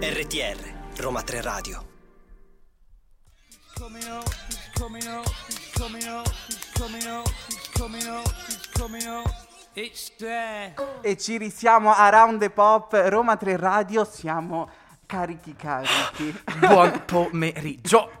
RTR, Roma 3 Radio. coming up, coming up, he's coming up, he's coming up, he's coming up, he's coming up. It's there. E ci risiamo a Round the Pop, Roma 3 Radio, siamo carichi carichi. Buon pomeriggio.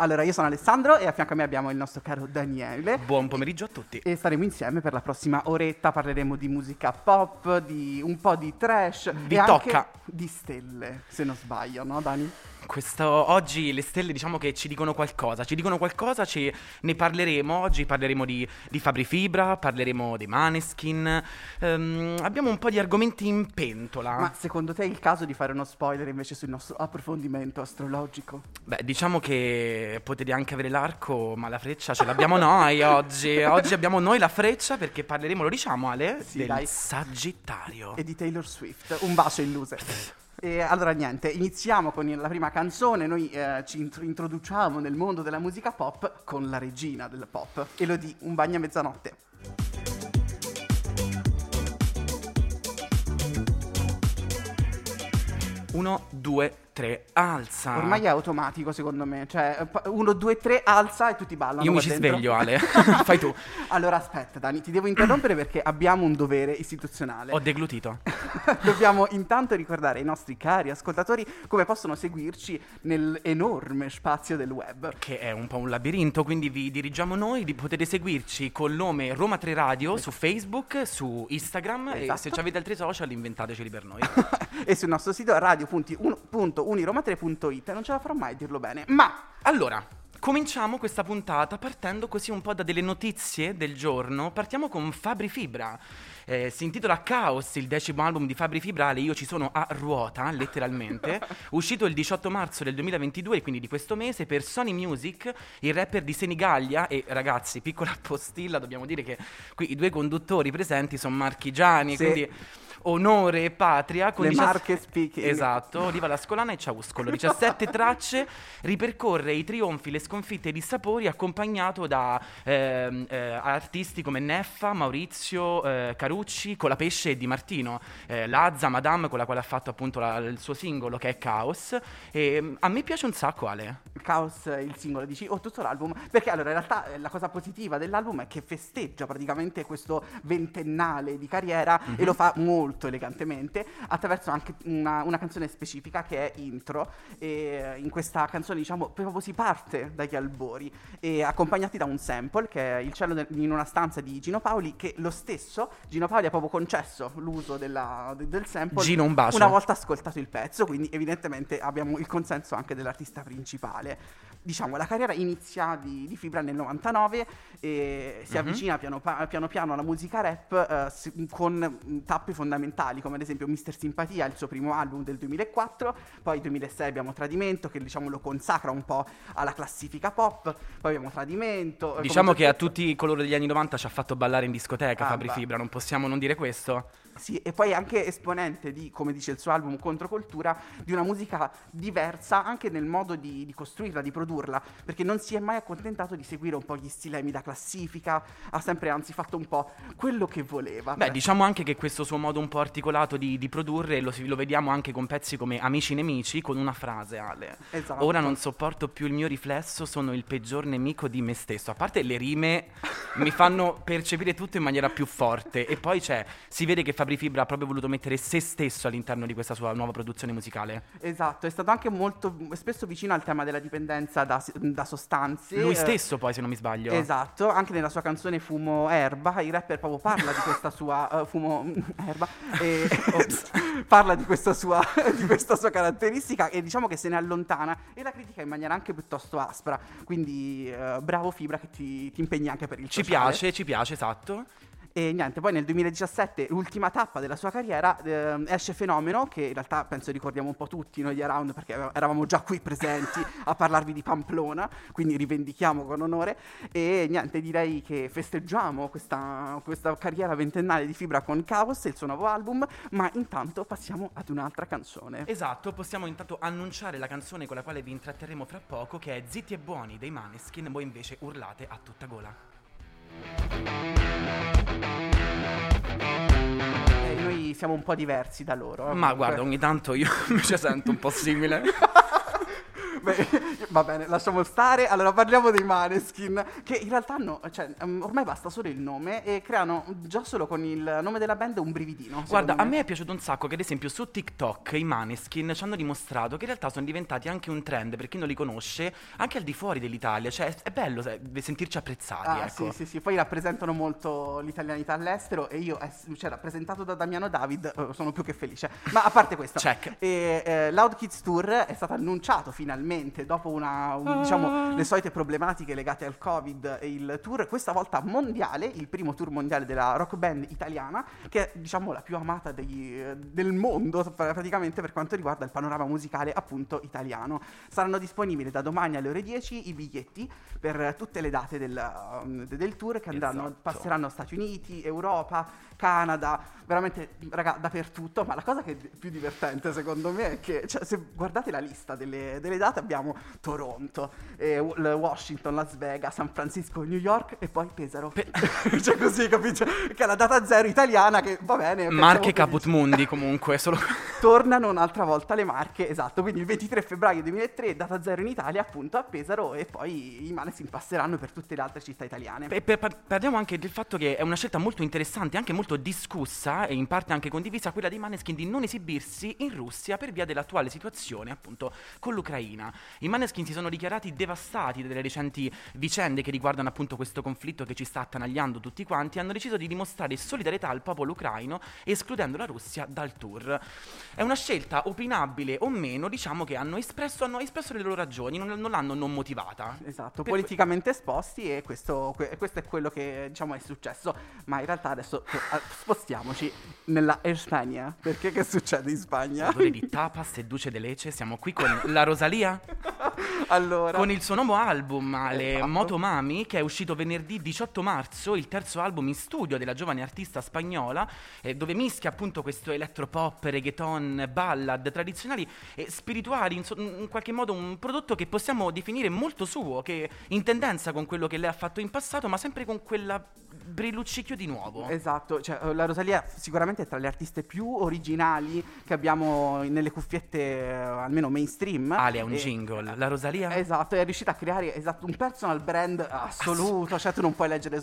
Allora, io sono Alessandro e a fianco a me abbiamo il nostro caro Daniele. Buon pomeriggio a tutti. E staremo insieme per la prossima oretta, parleremo di musica pop, di un po' di trash Di anche tocca. di stelle, se non sbaglio, no Dani? Questo, oggi le stelle diciamo che ci dicono qualcosa, ci dicono qualcosa, ci, ne parleremo, oggi parleremo di, di Fabri Fibra, parleremo dei Maneskin, ehm, abbiamo un po' di argomenti in pentola. Ma secondo te è il caso di fare uno spoiler invece sul nostro approfondimento astrologico? Beh, diciamo che potete anche avere l'arco, ma la freccia ce l'abbiamo noi oggi. Oggi abbiamo noi la freccia perché parleremo, lo diciamo Ale, Sì, del dai. Sagittario. E di Taylor Swift, un bacio illuse. E allora niente, iniziamo con la prima canzone, noi eh, ci intro- introduciamo nel mondo della musica pop con la regina del pop, Elodie, Un bagno a mezzanotte. Uno, due, tre, alza. Ormai è automatico secondo me, cioè 1, 2, 3, alza e tutti ballano. Io mi ci dentro. sveglio Ale, fai tu. Allora aspetta Dani, ti devo interrompere perché abbiamo un dovere istituzionale. Ho deglutito. Dobbiamo intanto ricordare ai nostri cari ascoltatori come possono seguirci nell'enorme spazio del web. che è un po' un labirinto, quindi vi dirigiamo noi, potete seguirci col nome Roma 3 Radio su Facebook, su Instagram e Esatto. se avete altri social inventateceli per noi. e sul nostro sito radio.uniroma3.it. Non ce la farò mai a dirlo bene, ma allora, cominciamo questa puntata partendo così un po' da delle notizie del giorno. Partiamo con Fabri Fibra. Eh, si intitola Chaos, il decimo album di Fabri Fibra, Ale, io ci sono a ruota, letteralmente. Uscito il 18 marzo del 2022, quindi di questo mese, per Sony Music, il rapper di Senigallia. E ragazzi, piccola postilla, dobbiamo dire che qui i due conduttori presenti sono marchigiani, Sì. quindi onore e patria. Con Le 17 marche speaking. Esatto, Oliva la Scolana e Ciauscolo. 17 tracce, ripercorre i trionfi, le sconfitte di Sapori, accompagnato da ehm, eh, artisti come Neffa, Maurizio, eh, Carucci, Colapesce e Di Martino, eh, Lazza, Madame, con la quale ha fatto appunto la- il suo singolo che è Caos. E mm, a me piace un sacco, Ale. Chaos il singolo, dici, o tutto l'album? Perché allora in realtà eh, la cosa positiva dell'album è che festeggia praticamente questo ventennale di carriera e lo fa molto elegantemente attraverso anche una, una canzone specifica che è intro e in questa canzone diciamo proprio si parte dagli albori e accompagnati da un sample che è il cielo del- in una stanza di Gino Paoli che lo stesso Gino Paoli ha proprio concesso l'uso della- de- del sample Gino, un bacio. una volta ascoltato il pezzo quindi evidentemente abbiamo il consenso anche dell'artista principale diciamo la carriera inizia di, di Fibra nel 99 e si Mhm. avvicina piano, pa- piano piano alla musica rap eh, con mm, tappe fondamentali come ad esempio Mister Simpatia il suo primo album del 2004 poi nel 2006 abbiamo Tradimento che diciamo lo consacra un po' alla classifica pop poi abbiamo Tradimento eh, Diciamo che a tutti coloro degli anni 90 ci ha fatto ballare in discoteca Ah, Fabri bah. Fibra, non possiamo non dire questo? Sì, e poi anche esponente di, come dice il suo album Controcultura, di una musica diversa anche nel modo di, di costruirla, di produrla, perché non si è mai accontentato di seguire un po' gli stilemi da classifica, ha sempre anzi fatto un po' quello che voleva. Beh, diciamo anche che questo suo modo un po' articolato di, di produrre lo, lo vediamo anche con pezzi come Amici Nemici, con una frase, Ale. Esatto. Ora non sopporto più il mio riflesso, sono il peggior nemico di me stesso. A parte le rime mi fanno percepire tutto in maniera più forte. E poi c'è, si vede che Fabri Fibra ha proprio voluto mettere se stesso all'interno di questa sua nuova produzione musicale. Esatto, è stato anche molto spesso vicino al tema della dipendenza da, da sostanze. Lui eh, stesso, poi, se non mi sbaglio. Esatto, anche nella sua canzone Fumo Erba, il rapper proprio parla di questa sua eh, Fumo Erba e parla di questa, sua, di questa sua caratteristica e diciamo che se ne allontana e la critica in maniera anche piuttosto aspra. Quindi eh, bravo Fibra che ti, ti impegni anche per il Ci sociale. piace, ci piace, esatto. E niente, poi nel 2017, l'ultima tappa della sua carriera, ehm, esce Fenomeno, che in realtà penso ricordiamo un po' tutti noi di Around, perché eravamo già qui presenti a parlarvi di Pamplona, quindi rivendichiamo con onore. E niente, direi che festeggiamo questa, questa carriera ventennale di Fibra con Chaos, il suo nuovo album, ma intanto passiamo ad un'altra canzone. Esatto, possiamo intanto annunciare la canzone con la quale vi intratterremo fra poco, che è Zitti e Buoni dei Maneskin, voi invece urlate a tutta gola. Siamo un po' diversi da loro. Ma comunque. guarda, ogni tanto io mi ci sento un po' simile. Beh, va bene, lasciamo stare. Allora parliamo dei Maneskin, che in realtà hanno, cioè, um, ormai basta solo il nome e creano già solo con il nome della band un brividino. Guarda, secondo a me è piaciuto un sacco che ad esempio su TikTok i Maneskin ci hanno dimostrato che in realtà sono diventati anche un trend per chi non li conosce, anche al di fuori dell'Italia. Cioè, è bello sentirci apprezzati, Ah, ecco. sì, sì, sì, poi rappresentano molto l'italianità all'estero e io, ess- cioè, rappresentato da Damiano David, eh, sono più che felice. Ma a parte questo, Check. e, eh, Loud Kids Tour è stato annunciato finalmente dopo una, un- diciamo, le solite problematiche legate al Covid e il tour, questa volta mondiale, il primo tour mondiale della rock band italiana, che è diciamo la più amata degli- del mondo pra- praticamente per quanto riguarda il panorama musicale appunto italiano. Saranno disponibili da domani alle ore 10 i biglietti per tutte le date del, um, del tour che andranno, Esatto. passeranno Stati Uniti, Europa, Canada, veramente raga dappertutto, ma la cosa che è più divertente secondo me è che cioè, se guardate la lista delle, delle date abbiamo Toronto, eh, Washington, Las Vegas, San Francisco, New York e poi Pesaro. cioè così, capisci? Che è la data zero italiana che va bene. Marche Caput. Mundi comunque, solo... Tornano un'altra volta le marche, esatto, quindi il 23 febbraio 2003, data zero in Italia, appunto a Pesaro e poi i Maneskin passeranno per tutte le altre città italiane. E per- par- parliamo anche del fatto che è una scelta molto interessante, anche molto discussa e in parte anche condivisa, quella dei Maneskin di non esibirsi in Russia per via dell'attuale situazione appunto con l'Ucraina. I Maneskin si sono dichiarati devastati dalle recenti vicende che riguardano appunto questo conflitto che ci sta attanagliando tutti quanti hanno deciso di dimostrare solidarietà al popolo ucraino escludendo la Russia dal tour. È una scelta opinabile o meno, diciamo che hanno espresso, hanno espresso le loro ragioni, non, non l'hanno non motivata. Esatto, Per- politicamente esposti e questo, que- questo è quello che diciamo è successo, ma in realtà adesso eh, spostiamoci nella Spagna, perché che succede in Spagna? Odore di tapas e duce de leche, siamo qui con la Rosalia allora, con il suo nuovo album Ale Esatto. Motomami che è uscito venerdì 18 marzo, il terzo album in studio della giovane artista spagnola eh, dove mischia appunto questo elettropop, reggaeton, ballad tradizionali e spirituali, in, so- in qualche modo un prodotto che possiamo definire molto suo, che in tendenza con quello che lei ha fatto in passato, ma sempre con quella brilluccicchio di nuovo. Esatto, cioè, eh, la Rosalia sicuramente è tra le artiste più originali che abbiamo nelle cuffiette, eh, almeno mainstream. Ale ha un jingle, la Rosalia? Esatto, è riuscita a creare esatto, un personal brand assoluto, cioè tu non puoi leggere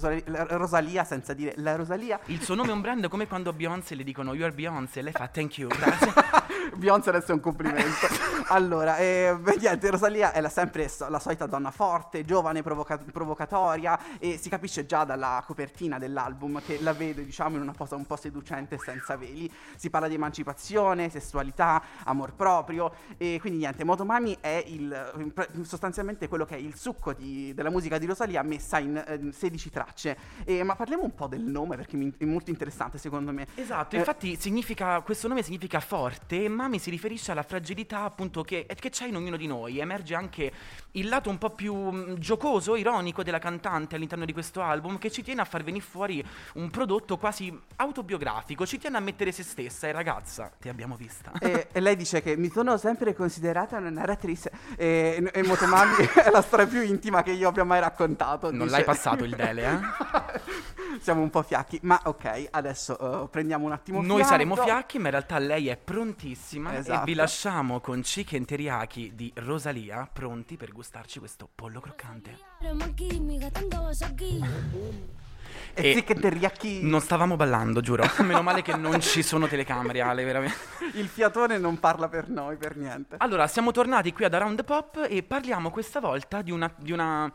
Rosalia senza dire la Rosalia. Il suo nome è un brand come quando a Beyoncé le dicono You are Beyoncé, lei fa thank you. Beyoncé adesso è un complimento. allora, eh, niente, Rosalia è la, sempre la solita donna forte, giovane, provoca- provocatoria e si capisce già dalla copertina dell'album che la vede, diciamo, in una posa un po' seducente senza veli. Si parla di emancipazione, sessualità, amor proprio e quindi niente, Motomami è il, sostanzialmente quello che è il succo di- della musica di Rosalia messa in eh, 16 tracce. E- ma parliamo un po' del nome perché mi- è molto interessante secondo me. Esatto, Eh, infatti significa, questo nome significa forte e Mami si riferisce alla fragilità appunto che, che c'è in ognuno di noi. Emerge anche il lato un po' più mm, giocoso, ironico della cantante all'interno di questo album che ci tiene a far venire fuori un prodotto quasi autobiografico, ci tiene a mettere se stessa e ragazza, ti abbiamo vista. E, e lei dice che mi sono sempre considerata una narratrice e, e Motomami è la storia più intima che io abbia mai raccontato. Non dice. l'hai passato il dele, eh? Siamo un po' fiacchi, ma ok, adesso eh, prendiamo un attimo Noi fiato. saremo fiacchi, ma in realtà lei è prontissima e Esatto. vi lasciamo con chicken teriyaki di Rosalia, pronti per gustarci questo pollo croccante. E E- teriyaki. Non stavamo ballando, giuro. Meno male che non ci sono telecamere, Ale, veramente. Il fiatone non parla per noi, per niente. Allora, siamo tornati qui ad Around the Pop e parliamo questa volta di una, di una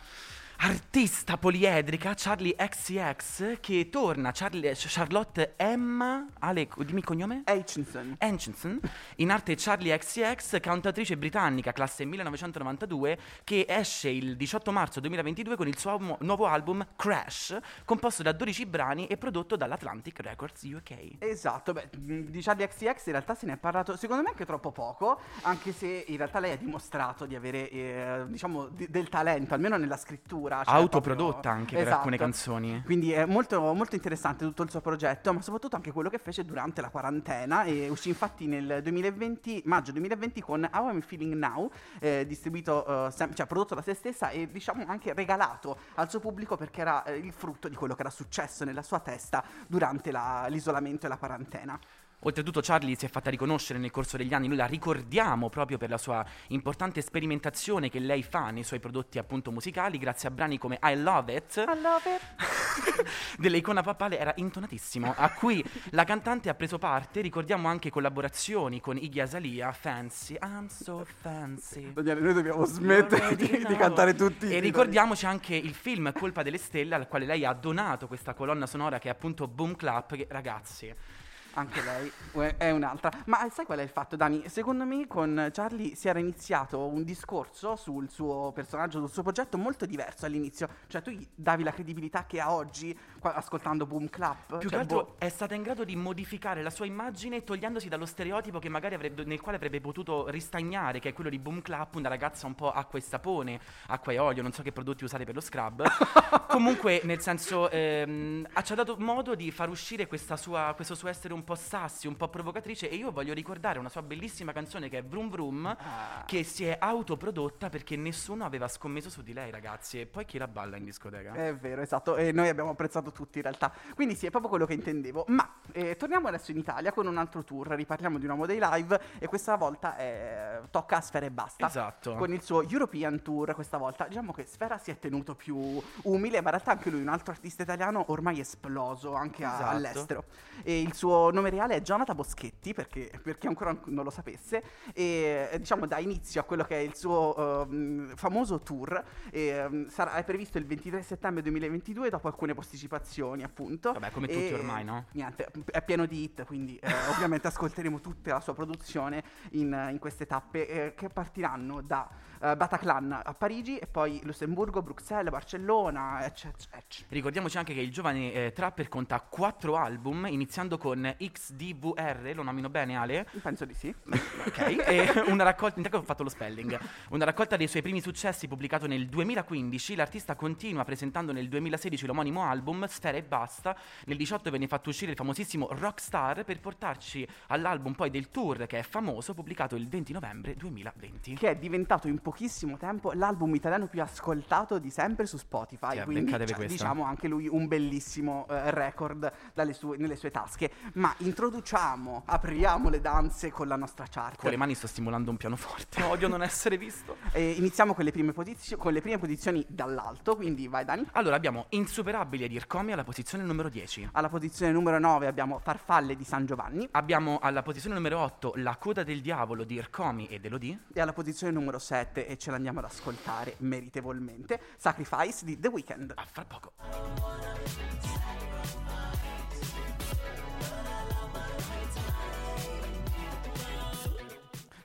artista poliedrica, Charlie XCX, che torna, Charlie- Charlotte Emma, Ale, dimmi il cognome? Hutchinson. Anchinson, in arte Charlie XCX, cantatrice britannica, classe 1992, che esce il 18 marzo 2022 con il suo nuovo album Crash, composto da 12 brani e prodotto dall'Atlantic Records UK. Esatto, beh, di Charlie XCX in realtà se ne è parlato secondo me anche troppo poco, anche se in realtà lei ha dimostrato di avere, eh, diciamo, di- del talento, almeno nella scrittura. Cioè Autoprodotta proprio- anche per Esatto. alcune canzoni. Quindi è molto, molto interessante tutto il suo progetto, ma soprattutto anche quello che fece durante la quarantena e uscì infatti nel 2020, maggio 2020 con How I'm Feeling Now, eh, distribuito, eh, sem- cioè prodotto da se stessa e diciamo anche regalato al suo pubblico perché era eh, il frutto di quello che era successo nella sua testa durante la- l'isolamento e la quarantena. Oltretutto Charlie si è fatta riconoscere nel corso degli anni, noi la ricordiamo proprio per la sua importante sperimentazione che lei fa nei suoi prodotti appunto musicali, grazie a brani come I Love It, I love it. dell'icona papale era intonatissimo, a cui la cantante ha preso parte, ricordiamo anche collaborazioni con Iggy Azalea, Fancy, I'm so fancy. Daniele, noi dobbiamo smettere di, di cantare tutti. i E ricordiamoci anche il film Colpa delle Stelle, al quale lei ha donato questa colonna sonora che è appunto Boom Clap. Che, ragazzi, Anche lei eh, è un'altra. Ma sai qual è il fatto, Dani? Secondo me con Charlie si era iniziato un discorso sul suo personaggio, sul suo progetto molto diverso all'inizio. Cioè tu gli davi la credibilità che ha oggi ascoltando Boom Clap. più Cioè, che altro boh, è stata in grado di modificare la sua immagine togliendosi dallo stereotipo che magari avrebbe, nel quale avrebbe potuto ristagnare, che è quello di Boom Clap, una ragazza un po' acqua e sapone, acqua e olio, non so che prodotti usare per lo scrub. Comunque, nel senso, ehm, ci ha dato modo di far uscire questa sua- questo suo essere un po' sassi, un po' provocatrice. E io voglio ricordare una sua bellissima canzone che è Vroom Vroom, Ah. che si è autoprodotta perché nessuno aveva scommesso su di lei, ragazzi. E poi chi la balla in discoteca? È vero, esatto, e noi abbiamo apprezzato tutti in realtà. Quindi sì, è proprio quello che intendevo. Ma eh, torniamo adesso in Italia con un altro tour, riparliamo di un uomo dei live e questa volta eh, tocca a Sfera e basta. Esatto. Con il suo European Tour questa volta. Diciamo che Sfera si è tenuto più umile, ma in realtà anche lui, un altro artista italiano, ormai esploso anche Esatto. all'estero. E il suo nome reale è Jonathan Boschetti, perché, per chi ancora non lo sapesse, e eh, diciamo dà inizio a quello che è il suo ehm, famoso tour. E, ehm, sarà, è previsto il 23 settembre 2022 dopo alcune posticipazioni appunto. Vabbè, come tutti E ormai, no? Niente, è pieno di hit, quindi eh, ovviamente ascolteremo tutta la sua produzione in, in queste tappe eh, che partiranno da eh, Bataclan a Parigi e poi Lussemburgo, Bruxelles, Barcellona, eccetera, eccetera. Ricordiamoci anche che il giovane eh, Trapper conta quattro album, iniziando con XDVR, lo nomino bene Ale? Penso di sì. Ok, e una raccolta, intanto ho fatto lo spelling, una raccolta dei suoi primi successi pubblicato nel 2015, l'artista continua presentando nel 2016 l'omonimo album Sfera e Basta, nel 18 venne fatto uscire il famosissimo Rockstar per portarci all'album poi del tour che è famoso, pubblicato il 20 novembre 2020. che è diventato in pochissimo tempo l'album italiano più ascoltato di sempre su Spotify. Sì, quindi cioè, diciamo anche lui un bellissimo eh, record sue- nelle sue tasche. Ma introduciamo, apriamo le danze con la nostra chart. Con le mani sto stimolando un pianoforte, odio non essere visto. E iniziamo con le, prime posizio- con le prime posizioni dall'alto, quindi vai Dani. Allora abbiamo Insuperabili di Ircomi alla posizione numero 10. Alla posizione numero 9 abbiamo Farfalle di San Giovanni Abbiamo alla posizione numero 8 La coda del diavolo di Ircomi ed Elodie. e alla posizione numero 7 e ce l'andiamo ad ascoltare meritevolmente Sacrifice di The Weeknd. A fra poco.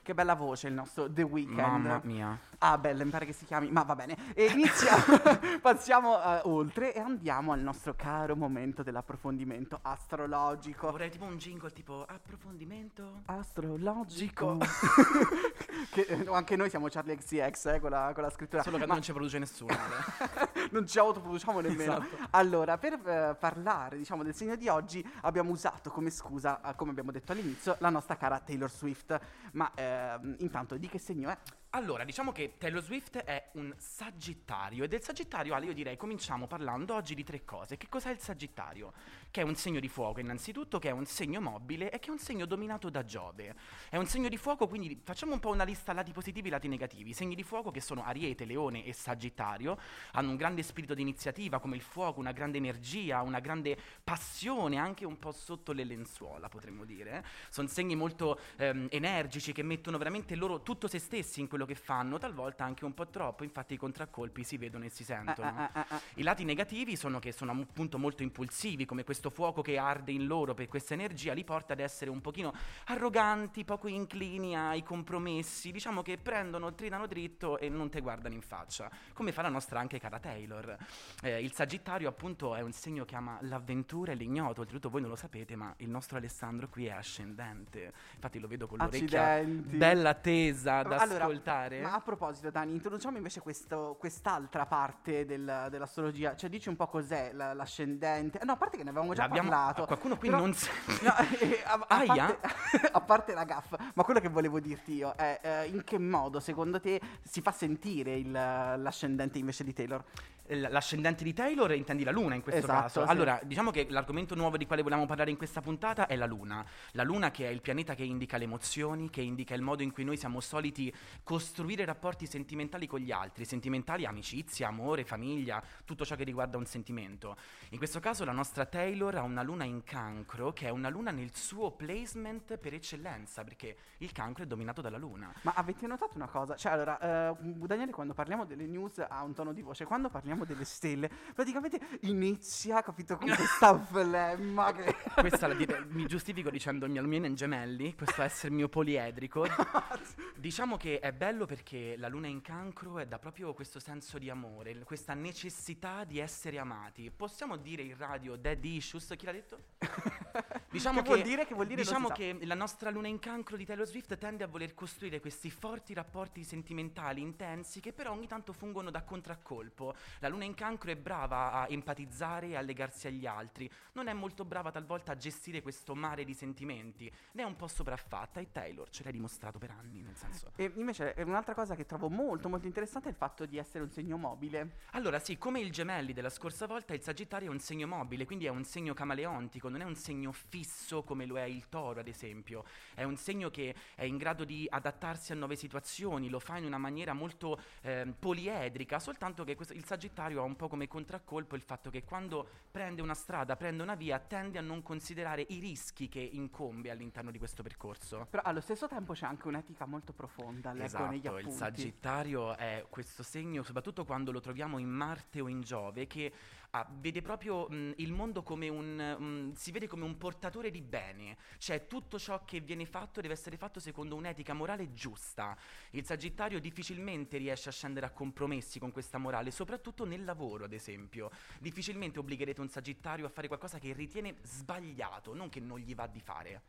Che bella voce il nostro The Weeknd. Mamma mia. Ah, bella, mi pare che si chiami, ma va bene. E iniziamo, passiamo eh, oltre e andiamo al nostro caro momento dell'approfondimento astrologico. Vorrei tipo un jingle tipo approfondimento. Astrologico. che, eh, anche noi siamo Charlie XCX eh, con, la, con la scrittura. Solo che Ma non ci produce nessuno. Ale. non ci autoproduciamo nemmeno. Esatto. Allora, per eh, parlare, diciamo, del segno di oggi, abbiamo usato come scusa, eh, come abbiamo detto all'inizio, la nostra cara Taylor Swift. Ma ehm, intanto, di che segno è? Allora, diciamo che Taylor Swift è un sagittario e del sagittario, Ale, io direi cominciamo parlando oggi di tre cose. Che cos'è il sagittario? Che è un segno di fuoco innanzitutto, che è un segno mobile e che è un segno dominato da Giove. È un segno di fuoco, quindi facciamo un po' una lista lati positivi e lati negativi. I segni di fuoco che sono Ariete, Leone e Sagittario hanno un grande spirito di iniziativa come il fuoco, una grande energia, una grande passione, anche un po' sotto le lenzuola, potremmo dire. Sono segni molto ehm, energici che mettono veramente loro tutto se stessi in quello che fanno, talvolta anche un po' troppo, infatti i contraccolpi si vedono e si sentono. Ah, ah, ah. I lati negativi sono che sono appunto molto impulsivi, come questo fuoco che arde in loro per questa energia li porta ad essere un pochino arroganti, poco inclini ai compromessi, diciamo che prendono, trinano dritto e non te guardano in faccia, come fa la nostra anche cara Taylor. Eh, il Sagittario appunto è un segno che ama l'avventura e l'ignoto, oltretutto voi non lo sapete, ma il nostro Alessandro qui è ascendente, infatti lo vedo con l'orecchia Accidenti. bella tesa ad Allora, ascoltare. Ascoltare? Ma a proposito, Dani, introduciamo invece questo- quest'altra parte del- dell'astrologia. Cioè, dici un po' cos'è la- l'ascendente. No, a parte che ne avevamo già L'abbiamo- parlato. qualcuno qui però- non sa- No, eh, a, a Aia? parte, a parte la gaffa, ma quello che volevo dirti io è eh, in che modo, secondo te, si fa sentire il- l'ascendente invece di Taylor? L'ascendente di Taylor intendi la luna in questo Esatto, caso. sì. Allora, diciamo che l'argomento nuovo di quale volevamo parlare in questa puntata è la luna. La luna che è il pianeta che indica le emozioni, che indica il modo in cui noi siamo soliti costruire rapporti sentimentali con gli altri, sentimentali, amicizia, amore, famiglia, tutto ciò che riguarda un sentimento. In questo caso la nostra Taylor ha una luna in cancro, che è una luna nel suo placement per eccellenza, perché il cancro è dominato dalla luna. Ma avete notato una cosa? Cioè, allora, eh, Daniele quando parliamo delle news ha un tono di voce, quando parliamo delle stelle, praticamente inizia, capito, con questa flemma che... Questa la dire- mi giustifico dicendo il mio in gemelli, questo essere mio poliedrico. diciamo che è bello perché la luna in cancro è da proprio questo senso di amore, questa necessità di essere amati. Possiamo dire in radio dead issues? Chi l'ha detto? Diciamo Che vuol dire? Che vuol dire? Diciamo che la nostra luna in cancro di Taylor Swift tende a voler costruire questi forti rapporti sentimentali intensi che però ogni tanto fungono da contraccolpo. La luna in cancro è brava a empatizzare e a legarsi agli altri, non è molto brava talvolta a gestire questo mare di sentimenti, ne è un po' sopraffatta e Taylor ce l'ha dimostrato per anni, nel senso. E invece un'altra cosa che trovo molto molto interessante è il fatto di essere un segno mobile. Allora, sì, come il gemelli della scorsa volta, il Sagittario è un segno mobile, quindi è un segno camaleontico, non è un segno fisso come lo è il Toro, ad esempio. È un segno che è in grado di adattarsi a nuove situazioni, lo fa in una maniera molto ehm, poliedrica, soltanto che questo- il Sagittario ha un po' come contraccolpo il fatto che quando prende una strada, prende una via, tende a non considerare i rischi che incombe all'interno di questo percorso. Però allo stesso tempo c'è anche un'etica molto profonda, leggo negli Esatto, appunti. il Sagittario è questo segno, soprattutto quando lo troviamo in Marte o in Giove, che ah, vede proprio mh, il mondo come un. mh, si vede come un portatore di bene. Cioè, tutto ciò che viene fatto deve essere fatto secondo un'etica morale giusta. Il Sagittario difficilmente riesce a scendere a compromessi con questa morale, soprattutto nel lavoro, ad esempio. Difficilmente obbligherete un Sagittario a fare qualcosa che ritiene sbagliato, non che non gli va di fare.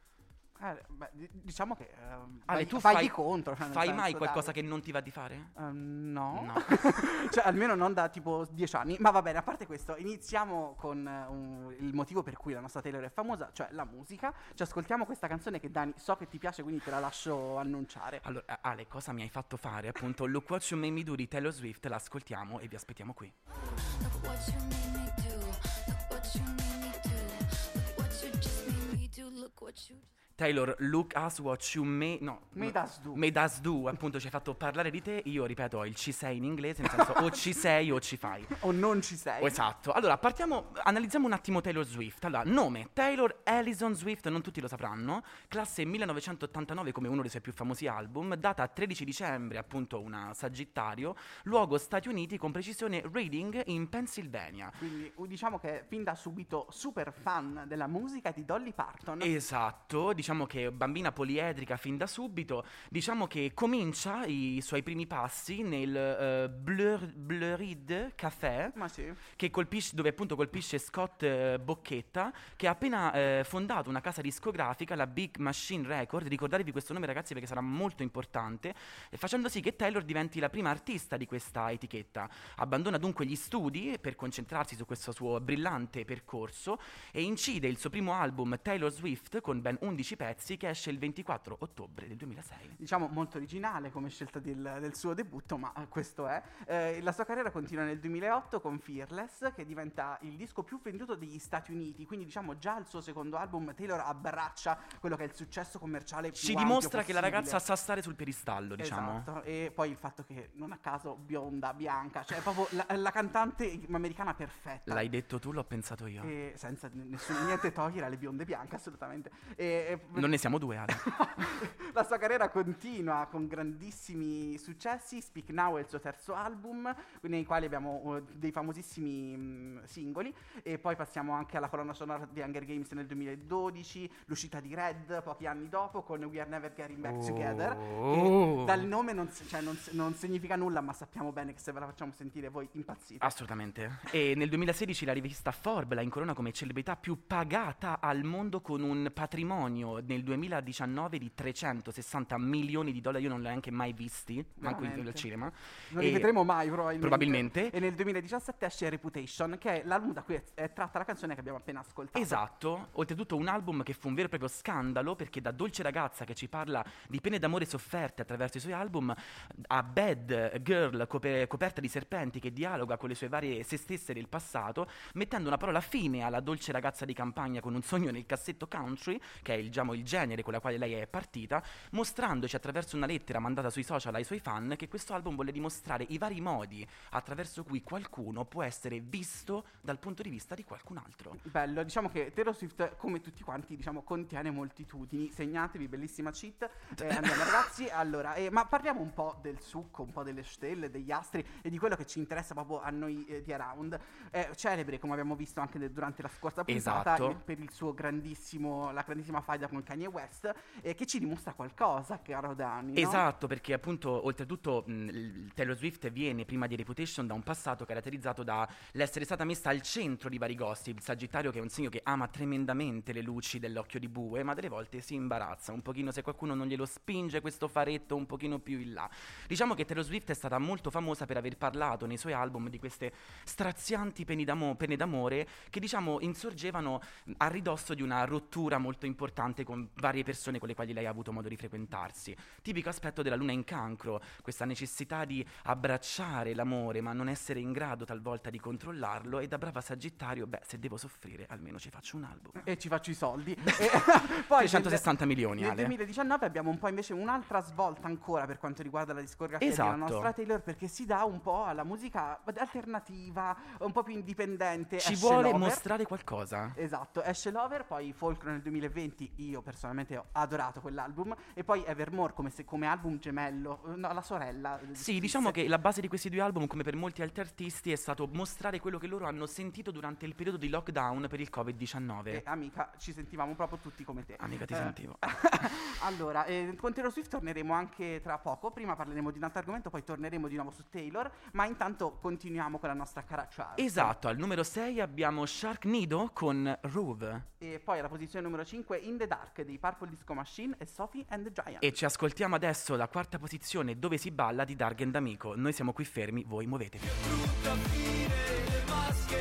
Eh, beh, di- diciamo che ehm, Ale, vai, tu fai, di contro. cioè, fai senso, mai qualcosa dai. che non ti va di fare? Ehm, no, No. cioè almeno non da tipo dieci anni. Ma va bene, a parte questo, iniziamo con eh, un- il motivo per cui la nostra Taylor è famosa, cioè la musica. Ci ascoltiamo questa canzone che Dani so che ti piace, quindi te la lascio annunciare. Allora, eh, Ale, cosa mi hai fatto fare? Appunto, Look What You Made Me Do di Taylor Swift, l'ascoltiamo e vi aspettiamo qui. Look what you made me do. Look what you made me do. Look what you just made me do. Look what you. Taylor, look us what you made... No. Made no, us do. Made us do, appunto, ci hai fatto parlare di te. Io, ripeto, ho il ci sei in inglese, nel senso o ci sei o ci fai. O non ci sei. Oh, esatto. Allora, partiamo, analizziamo un attimo Taylor Swift. Allora, nome, Taylor Allison Swift, non tutti lo sapranno, classe 1989 come uno dei suoi più famosi album, data 13 dicembre, appunto una Sagittario, luogo Stati Uniti, con precisione Reading in Pennsylvania. Quindi diciamo che fin da subito super fan della musica di Dolly Parton. Esatto, diciamo che bambina poliedrica fin da subito, diciamo che comincia i suoi primi passi nel eh, Blur, Blurred Café, sì. che colpisce, dove appunto colpisce Scott eh, Bocchetta, che ha appena eh, fondato una casa discografica, la Big Machine Record. Ricordatevi questo nome, ragazzi, perché sarà molto importante, facendo sì che Taylor diventi la prima artista di questa etichetta. Abbandona dunque gli studi per concentrarsi su questo suo brillante percorso e incide il suo primo album Taylor Swift con ben 11 pezzi che esce il 24 ottobre del 2006. Diciamo molto originale come scelta del, del suo debutto, ma questo è. Eh, la sua carriera continua nel 2008 con Fearless, che diventa il disco più venduto degli Stati Uniti. Quindi, diciamo, già al suo secondo album, Taylor abbraccia quello che è il successo commerciale più Ci dimostra che la ragazza sa stare sul peristallo, diciamo. Esatto, e poi il fatto che non a caso bionda, bianca, cioè proprio la, la cantante americana perfetta. L'hai detto tu, l'ho pensato io. E senza nessun, niente togliere alle bionde bianche, assolutamente. E, Non ne siamo due, Ale. la sua carriera continua con grandissimi successi. Speak Now è il suo terzo album, nei quali abbiamo uh, dei famosissimi mm, singoli. E poi passiamo anche alla colonna sonora di Hunger Games nel 2012, l'uscita di Red pochi anni dopo con We Are Never Getting Back Together. Oh. Che dal nome non, cioè, non non significa nulla, ma sappiamo bene che se ve la facciamo sentire voi impazzite. Assolutamente. E nel 2016 la rivista Forbes la incorona come celebrità più pagata al mondo con un patrimonio nel 2019 di 360 milioni di dollari, io non li ho neanche mai visti, manco al cinema. Non li vedremo mai probabilmente. Probabilmente. E nel 2017 esce Reputation, che è l'album da cui è, tratta la canzone che abbiamo appena ascoltato. Esatto, oltretutto un album che fu un vero e proprio scandalo perché da dolce ragazza che ci parla di pene d'amore sofferte attraverso i suoi album a bad girl cope- coperta di serpenti che dialoga con le sue varie se stesse del passato, mettendo una parola fine alla dolce ragazza di campagna con un sogno nel cassetto country, che è il, diciamo, il genere con la quale lei è partita, mostrandoci attraverso una lettera mandata sui social ai suoi fan che questo album vuole dimostrare i vari modi attraverso cui qualcuno può essere visto dal punto di vista di qualcun altro. Bello, diciamo che Taylor Swift, come tutti quanti, diciamo, contiene moltitudini. Segnatevi, bellissima cheat. Eh, andiamo ragazzi. Allora, eh, ma parliamo un po' del succo, un po' delle stelle, degli astri e di quello che ci interessa proprio a noi eh, di Around. È celebre, come abbiamo visto anche de- durante la scorsa puntata, Esatto. eh, per il suo grandissimo, la grandissima faida con Kanye West, eh, che ci dimostra qualcosa, caro Dani. no? Esatto, perché appunto oltretutto mh, il Taylor Swift viene prima di Reputation da un passato caratterizzato dall'essere stata messa al centro di vari gossip, il Sagittario che è un segno che ama tremendamente le luci dell'occhio di bue, ma delle volte si imbarazza un pochino se qualcuno non glielo spinge questo faretto un pochino più in là. Diciamo che Taylor Swift è stata molto famosa per aver parlato nei suoi album di queste strazianti pene, d'amo- pene d'amore che diciamo insorgevano a ridosso di una rottura molto importante con varie persone con le quali lei ha avuto modo di frequentarsi. Tipico aspetto della luna in cancro, questa necessità di abbracciare l'amore ma non essere in grado talvolta di controllarlo e da brava Sagittario, beh, se devo soffrire almeno ci faccio un album. E ci faccio i soldi. E poi 360 milioni, Nel Ale. 2019 abbiamo un po' invece un'altra svolta ancora per quanto riguarda la discografia della Esatto. nostra Taylor perché si dà un po' alla musica alternativa, un po' più indipendente. Ci Esce vuole Lover. mostrare qualcosa. Esatto, esce Lover, poi Folklore nel 2020, io personalmente ho adorato quell'album, e poi Evermore come, se- come album gemello, eh, no, la sorella. di Sì, Kiss. diciamo che la base di questi due album, come per molti altri artisti, è stato mostrare quello che loro hanno sentito durante il periodo di lockdown per il Covid-19. E, amica, ci sentivamo proprio tutti come te. Amica, ti Eh, sentivo. allora, eh, con Taylor Swift torneremo anche tra poco. Prima parleremo di un altro argomento, poi torneremo di nuovo su Taylor. Ma intanto continuiamo con la nostra cara chart. Esatto, al numero 6 abbiamo Sharknado con Rove. E poi alla posizione numero 5, In the Dark dei Purple Disco Machine e Sophie and the Giant. E ci ascoltiamo adesso la quarta posizione dove si balla di Dargen D'Amico. Noi siamo qui fermi, voi muovetevi. brutta fine, le mascherine,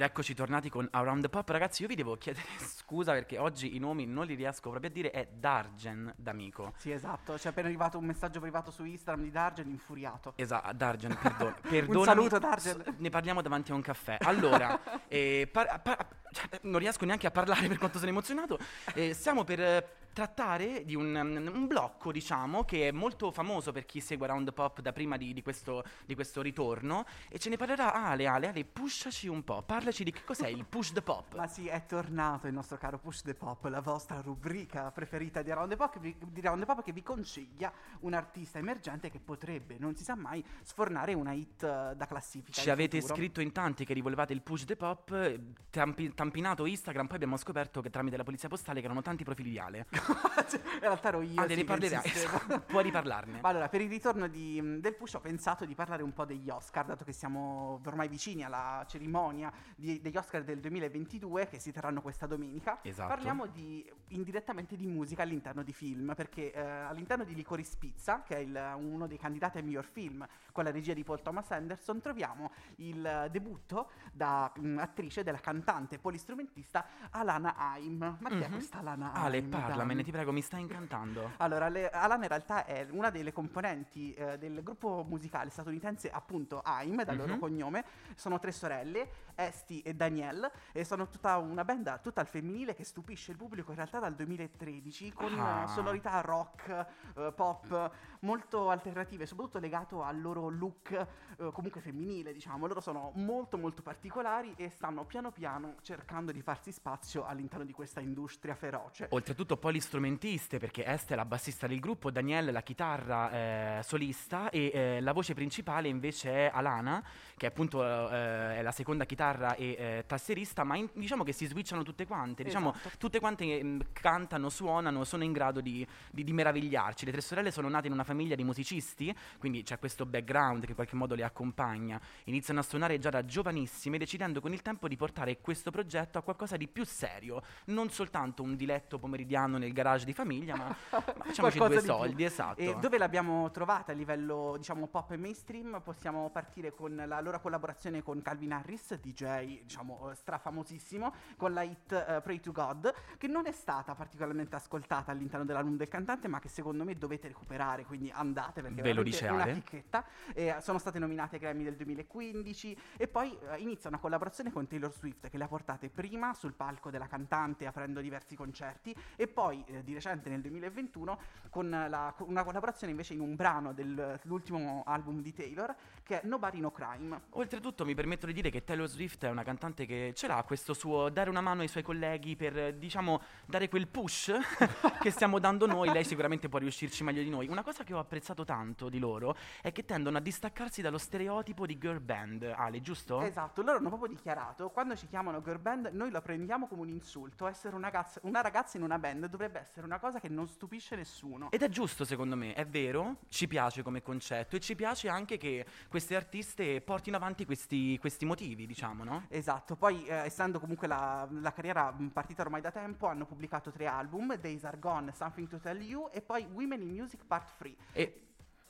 Ed eccoci tornati con Around the Pop. Ragazzi, io vi devo chiedere scusa perché oggi i nomi non li riesco proprio a dire. È Dargen D'Amico. Sì, esatto. Ci è appena arrivato un messaggio privato su Instagram di Dargen infuriato. Esatto, Dargen, perdono. Un saluto, Dargen. S- Ne parliamo davanti a un caffè. Allora, eh, par- par- cioè, non riesco neanche a parlare per quanto sono emozionato. Eh, stiamo per eh, trattare di un, um, un blocco, diciamo, che è molto famoso per chi segue Round Pop da prima di, di questo, di questo ritorno. E ce ne parlerà Ale. Ale, Ale, pushaci un po'. Parlaci di che cos'è il push the pop. Ma sì, è tornato il nostro caro Push the Pop, la vostra rubrica preferita di Round Pop, di Round Pop che vi consiglia un artista emergente che potrebbe, non si sa mai, sfornare una hit eh, da classifica. Ci avete futuro. scritto in tanti che rivolevate il push the pop, eh, tampi- tampinato Instagram, poi abbiamo scoperto che tramite la polizia postale che erano tanti profili di Ale. Cioè, in realtà ero io. Sì, ne che parlerai. insistevo. Puoi riparlarne. Ma allora, per il ritorno di- mm, del push ho pensato di parlare un po' degli Oscar, dato che siamo ormai vicini alla cerimonia di- degli Oscar del 2022 che si terranno questa domenica. Esatto. Parliamo di, indirettamente di musica all'interno di film, perché eh, all'interno di Licorice Pizza, che è il- uno dei candidati al miglior film, con la regia di Paul Thomas Anderson, troviamo il eh, debutto da mm, attrice della cantante polistrumentista Alana Haim. Ma chi è Mhm. questa Alana Haim? Ale, parlamene, Dani? ti prego, mi stai incantando. Allora, le- Alana in realtà è una delle componenti eh, del gruppo musicale statunitense, appunto AIM, dal loro Mhm. cognome. Sono tre sorelle, Esti e Danielle, e sono tutta una band tutta al femminile che stupisce il pubblico in realtà dal 2013 con Ah. eh, sonorità rock, eh, pop, molto alternative, soprattutto legato al loro look eh, comunque femminile, diciamo. Loro sono molto molto particolari e stanno piano piano cercando di farsi spazio all'interno di questa industria feroce. Oltretutto strumentiste perché Este è la bassista del gruppo, Danielle la chitarra eh, solista e eh, la voce principale invece è Alana che appunto eh, è la seconda chitarra e eh, tasserista ma in- diciamo che si switchano tutte quante, diciamo Esatto. tutte quante mm, cantano, suonano, sono in grado di, di- di meravigliarci. Le tre sorelle sono nate in una famiglia di musicisti, quindi c'è questo background che in qualche modo le accompagna. Iniziano a suonare già da giovanissime, decidendo con il tempo di portare questo progetto a qualcosa di più serio, non soltanto un diletto pomeridiano nel garage di famiglia, ma, ma facciamoci due di più. soldi, esatto. E dove l'abbiamo trovata a livello, diciamo, pop e mainstream? Possiamo partire con la loro collaborazione con Calvin Harris, DJ, diciamo, eh, strafamosissimo, con la hit eh, Pray to God, che non è stata particolarmente ascoltata all'interno dell'album del cantante, ma che secondo me dovete recuperare, quindi andate perché Ve lo dice è una Ale. chicchetta. E, sono state nominate ai Grammy del 2015 e poi eh, inizia una collaborazione con Taylor Swift che le ha portate prima sul palco della cantante aprendo diversi concerti e poi eh, di recente nel 2021 con la- una collaborazione invece in un brano del- dell'ultimo album di Taylor che è Nobody No Crime. Oltretutto mi permetto di dire che Taylor Swift è una cantante che ce l'ha questo suo dare una mano ai suoi colleghi per, diciamo, dare quel push che stiamo dando noi. Lei sicuramente può riuscirci meglio di noi. Una cosa che ho apprezzato tanto di loro è che tendono a distaccarsi dallo stereotipo di girl band. Ale, giusto? Esatto, loro hanno proprio dichiarato quando ci chiamano girl band noi lo prendiamo come un insulto, essere una ragazza, una ragazza in una band dovrebbe essere una cosa che non stupisce nessuno. Ed è giusto secondo me, è vero, ci piace come concetto e ci piace anche che queste artiste portino avanti questi, questi motivi, diciamo, no? Esatto, poi eh, essendo comunque la, la carriera partita ormai da tempo, hanno pubblicato tre album, Days Are Gone, Something to Tell You e poi Women in Music Part 3 E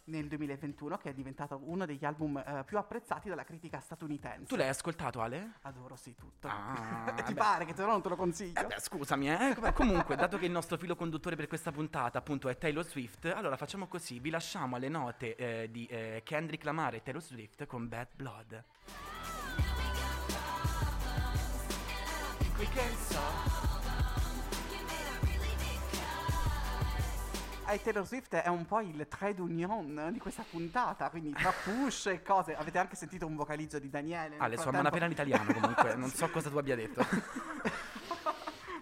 nel 2021 che è diventato uno degli album eh, più apprezzati dalla critica statunitense. tu l'hai ascoltato, Ale? Adoro sì tutto. Ah, Ti beh. pare che te no non te lo consiglio? Eh beh, scusami, eh. Beh, comunque, dato che il nostro filo conduttore per questa puntata appunto è Taylor Swift, allora facciamo così, vi lasciamo alle note eh, di eh, Kendrick Lamar e Taylor Swift con Bad Blood. Eh, Taylor Swift è un po' il trade union di questa puntata, quindi tra push e cose. Avete anche sentito un vocalizzo di Daniele. Ale, suona frattempo. appena l'italiano comunque, non so cosa tu abbia detto.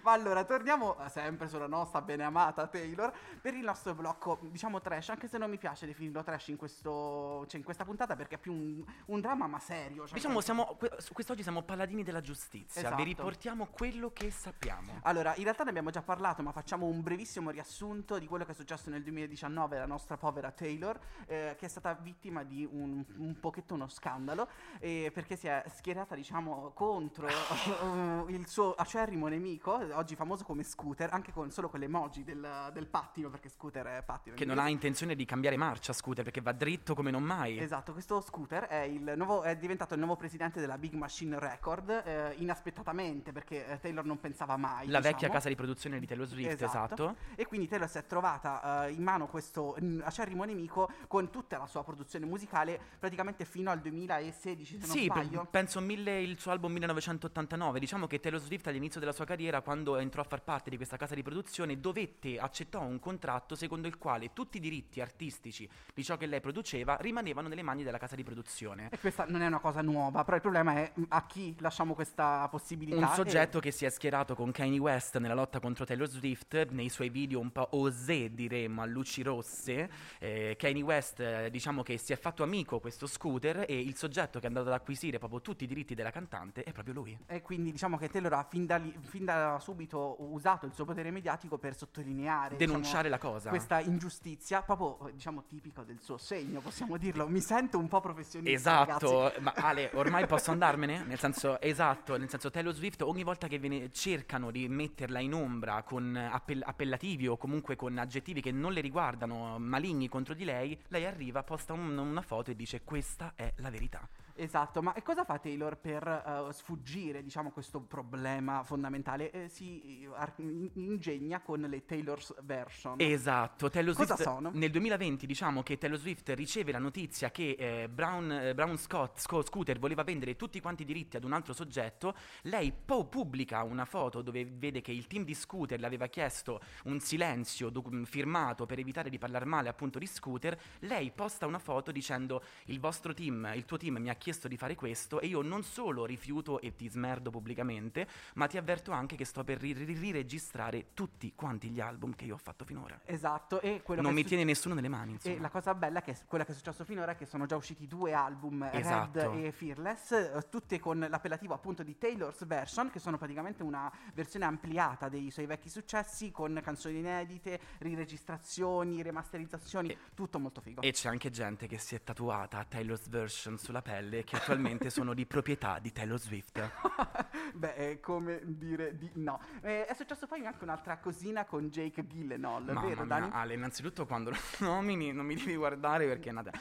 Ma allora, torniamo eh, sempre sulla nostra beneamata Taylor per il nostro blocco, diciamo trash, anche se non mi piace definirlo trash in, questo, cioè in questa puntata perché è più un, un dramma ma serio. cioè Diciamo, siamo, quest'oggi siamo paladini della giustizia, Esatto. vi riportiamo quello che sappiamo. Allora, in realtà ne abbiamo già parlato, ma facciamo un brevissimo riassunto di quello che è successo nel 2019 alla nostra povera Taylor, eh, che è stata vittima di un, un pochetto uno scandalo, eh, perché si è schierata, diciamo, contro eh, il suo acerrimo nemico, oggi famoso come Scooter, anche con, solo con l'emoji del, del pattino, perché Scooter è pattino. in Che non ha intenzione di cambiare marcia, Scooter, perché va dritto come non mai. Esatto, questo Scooter è, il nuovo- è diventato il nuovo presidente della Big Machine Record, eh, inaspettatamente perché eh, Taylor non pensava mai. La diciamo. vecchia casa di produzione di Taylor Swift, esatto. E quindi Taylor si è trovata eh, in mano questo acerrimo nemico con tutta la sua produzione musicale praticamente fino al 2016, se non Sì, pe- sbaglio. penso mille, il suo album 1989. Diciamo che Taylor Swift all'inizio della sua carriera, quando entrò a far parte di questa casa di produzione, dovette, accettò un contratto secondo il quale tutti i diritti artistici di ciò che lei produceva rimanevano nelle mani della casa di produzione. E questa non è una cosa nuova, però il problema è mm, a chi lasciamo questa possibilità. Un E- soggetto che si è schierato con Kanye West nella lotta contro Taylor Swift, nei suoi video un po' osé, diremmo, a luci rosse. Eh, Kanye West, eh, diciamo che si è fatto amico questo scooter e il soggetto che è andato ad acquisire proprio tutti i diritti della cantante è proprio lui. E quindi diciamo che Taylor ha fin da, lì- fin da subito usato il suo potere mediatico per sottolineare Denunciare diciamo, la cosa. questa ingiustizia, proprio diciamo tipico del suo segno, possiamo dirlo. Mi sento un po' professionista. Esatto, ragazzi. ma Ale, ormai posso andarmene? Nel senso, esatto, nel senso Taylor Swift ogni volta che viene- cercano di metterla in ombra con appell- appellativi o comunque con aggettivi che non le riguardano, maligni contro di lei, lei arriva, posta un- una foto e dice questa è la verità. Esatto, ma e cosa fa Taylor per eh, sfuggire, diciamo, questo problema fondamentale? Eh, si eh, ar- in- ingegna con le Taylor's version. Esatto, Taylor Cosa Swift sono? nel 2020 diciamo che Taylor Swift riceve la notizia che eh, Brown, eh, Brown Scott, Sco- Scooter voleva vendere tutti quanti i diritti ad un altro soggetto, lei poi pubblica una foto dove vede che il team di Scooter le aveva chiesto un silenzio docu- firmato per evitare di parlare male appunto di Scooter, lei posta una foto dicendo il vostro team, il tuo team mi ha chiesto chiesto di fare questo e io non solo rifiuto e ti smerdo pubblicamente, ma ti avverto anche che sto per ri- ri- riregistrare tutti quanti gli album che io ho fatto finora. Esatto, e quello Non mi è su- tiene nessuno nelle mani, insomma. E la cosa bella è che s- quello che è successo finora è che sono già usciti due album, Esatto. Red e Fearless, eh, tutte con l'appellativo appunto di Taylor's Version, che sono praticamente una versione ampliata dei suoi vecchi successi con canzoni inedite, riregistrazioni, remasterizzazioni, tutto molto figo. E c'è anche gente che si è tatuata Taylor's version sulla pelle che attualmente sono di proprietà di Taylor Swift. Beh, è come dire di no. Eh, è successo poi anche un'altra cosina con Jake Gyllenhaal, Mamma vero mia, Dani? Ale, innanzitutto quando lo nomini non mi devi guardare perché è nata...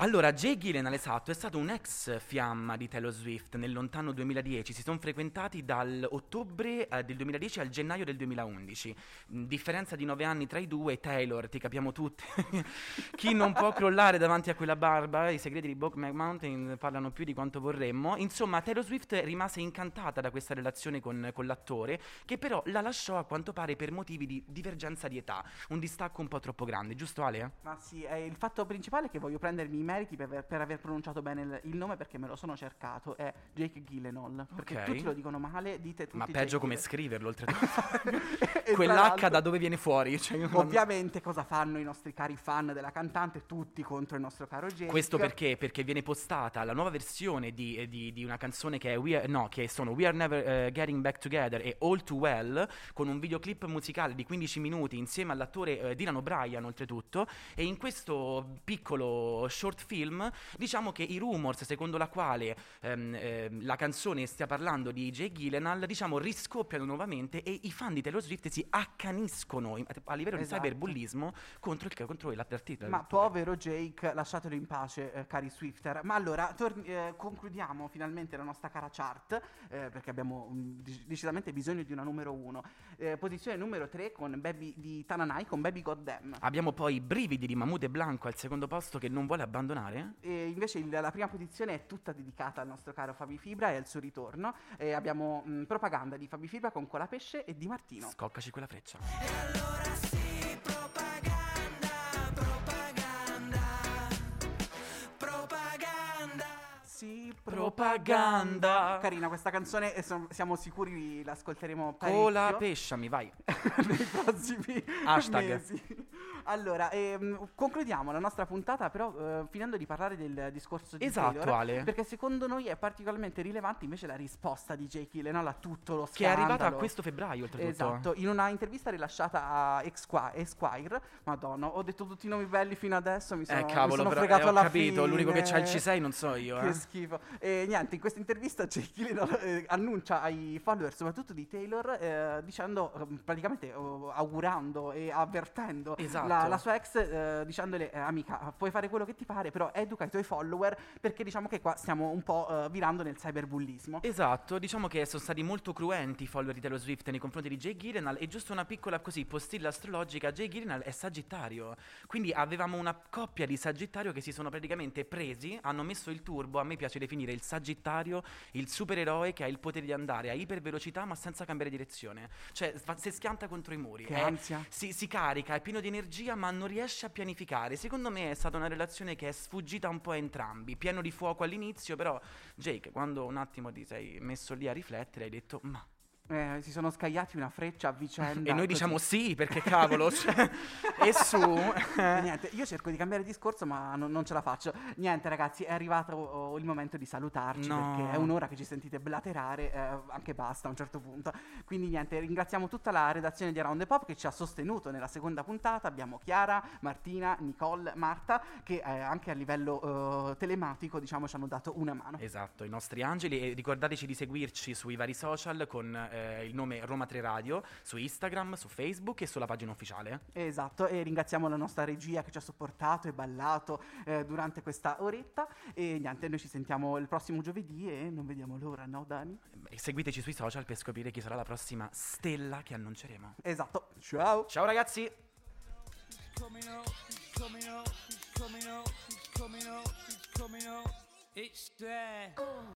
Allora, Jay Gyllenhaal, esatto, è stato un ex fiamma di Taylor Swift nel lontano 2010. Si sono frequentati dall'ottobre eh, del 2010 al gennaio del 2011. Mm, Differenza di nove anni tra i due, Taylor, ti capiamo tutti. Chi non può crollare davanti a quella barba, i segreti di Brokeback Mountain parlano più di quanto vorremmo. Insomma, Taylor Swift rimase incantata da questa relazione con, con l'attore, che però la lasciò a quanto pare per motivi di divergenza di età, un distacco un po' troppo grande, giusto Ale? Ma sì, è il fatto principale che voglio prendermi i meriti per aver, per aver pronunciato bene il, il nome perché me lo sono cercato, è Jake Gyllenhaal. Perché Ok. tutti lo dicono male, dite tutti Ma Jake peggio come Gyllenhaal. scriverlo, oltretutto. Quell'H da dove viene fuori? Cioè, Ovviamente cosa fanno i nostri cari fan della cantante? Tutti contro il nostro caro Jake. Questo perché? Perché viene postata la nuova versione di, eh, di- di una canzone che è We Are, no, che sono We Are Never eh, Getting Back Together e All Too Well, con un videoclip musicale di 15 minuti insieme all'attore eh, Dylan O'Brien, oltretutto. E in questo piccolo short film, diciamo che i rumors secondo la quale ehm, ehm, la canzone stia parlando di Jay Gyllenhaal, diciamo, riscoppiano nuovamente e i fan di Taylor Swift si accaniscono in- a livello Esatto. di cyberbullismo contro il contro l'artista. Ma povero Jake, lasciatelo in pace, eh, cari Swifter. Ma allora, torni- eh, concludiamo finalmente la nostra cara chart, eh, perché abbiamo mm, dec- decisamente bisogno di una numero uno. Eh, posizione numero 3 con Baby di Tananai con Baby Goddamn. Abbiamo poi i brividi di Mahmood e Blanco al secondo posto che non vuole abbandonare. E invece il- la prima posizione è tutta dedicata al nostro caro Fabi Fibra e al suo ritorno. E abbiamo mm, propaganda di Fabi Fibra con Colapesce e Di Martino. Scoccaci quella freccia. allora sì, propaganda, Sì, Propaganda. Carina questa canzone e son- siamo sicuri l'ascolteremo Cola parecchio. pesciami, vai. nei prossimi Hashtag. mesi. Allora, ehm, concludiamo la nostra puntata, però eh, finendo di parlare del discorso di Esatto, Taylor, Ale. perché secondo noi è particolarmente rilevante invece la risposta di Jake Gyllenhaal a tutto lo Che è arrivata a scandalo. questo febbraio, oltretutto. Esatto, in una intervista rilasciata a Esqui- Esquire, madonna, ho detto tutti i nomi belli fino adesso, mi sono, Eh mi cavolo, sono però, fregato eh, ho alla capito, l'unico che fine. c'ha il C6 non so io, Che eh. Schifo. E niente, in questa intervista Jake Gyllenhaal eh, annuncia ai follower, soprattutto di Taylor, eh, dicendo, eh, praticamente eh, augurando e avvertendo Esatto. la, la sua ex, eh, dicendole, eh, amica, puoi fare quello che ti pare, però educa i tuoi follower, perché diciamo che qua stiamo un po' eh, virando nel cyberbullismo. Esatto, diciamo che sono stati molto cruenti i follower di Taylor Swift nei confronti di Jay Gyllenhaal e giusto una piccola così postilla astrologica, Jay Gyllenhaal è Sagittario, quindi avevamo una coppia di Sagittario che si sono praticamente presi, hanno messo il turbo, a me piace definire il Sagittario il supereroe che ha il potere di andare a ipervelocità ma senza cambiare direzione, cioè si schianta contro i muri, Che è- ansia. si, si carica, è pieno di energia ma non riesce a pianificare, secondo me è stata una relazione che è sfuggita un po' a entrambi, pieno di fuoco all'inizio, però Jake, quando un attimo ti sei messo lì a riflettere, hai detto ma. Eh, si sono scagliati una freccia a vicenda. E noi così. diciamo sì, perché cavolo. cioè, e su. Niente, io cerco di cambiare discorso, ma non, non ce la faccio. Niente, ragazzi, è arrivato oh, il momento di salutarci No. perché è un'ora che ci sentite blaterare, eh, anche basta a un certo punto. Quindi, niente, ringraziamo tutta la redazione di Around the Pop che ci ha sostenuto nella seconda puntata. Abbiamo Chiara, Martina, Nicole, Marta, che eh, anche a livello eh, telematico, diciamo, ci hanno dato una mano. Esatto, i nostri angeli. E ricordateci di seguirci sui vari social con eh, il nome Roma 3 Radio, su Instagram, su Facebook e sulla pagina ufficiale. Esatto, e ringraziamo la nostra regia che ci ha supportato e ballato eh, durante questa oretta. E niente, noi ci sentiamo il prossimo giovedì e non vediamo l'ora, no, Dani? E seguiteci sui social per scoprire chi sarà la prossima stella che annunceremo. Esatto, ciao! Ciao ragazzi! coming up, he's coming up, he's coming up, he's coming up, he's coming up. It's there.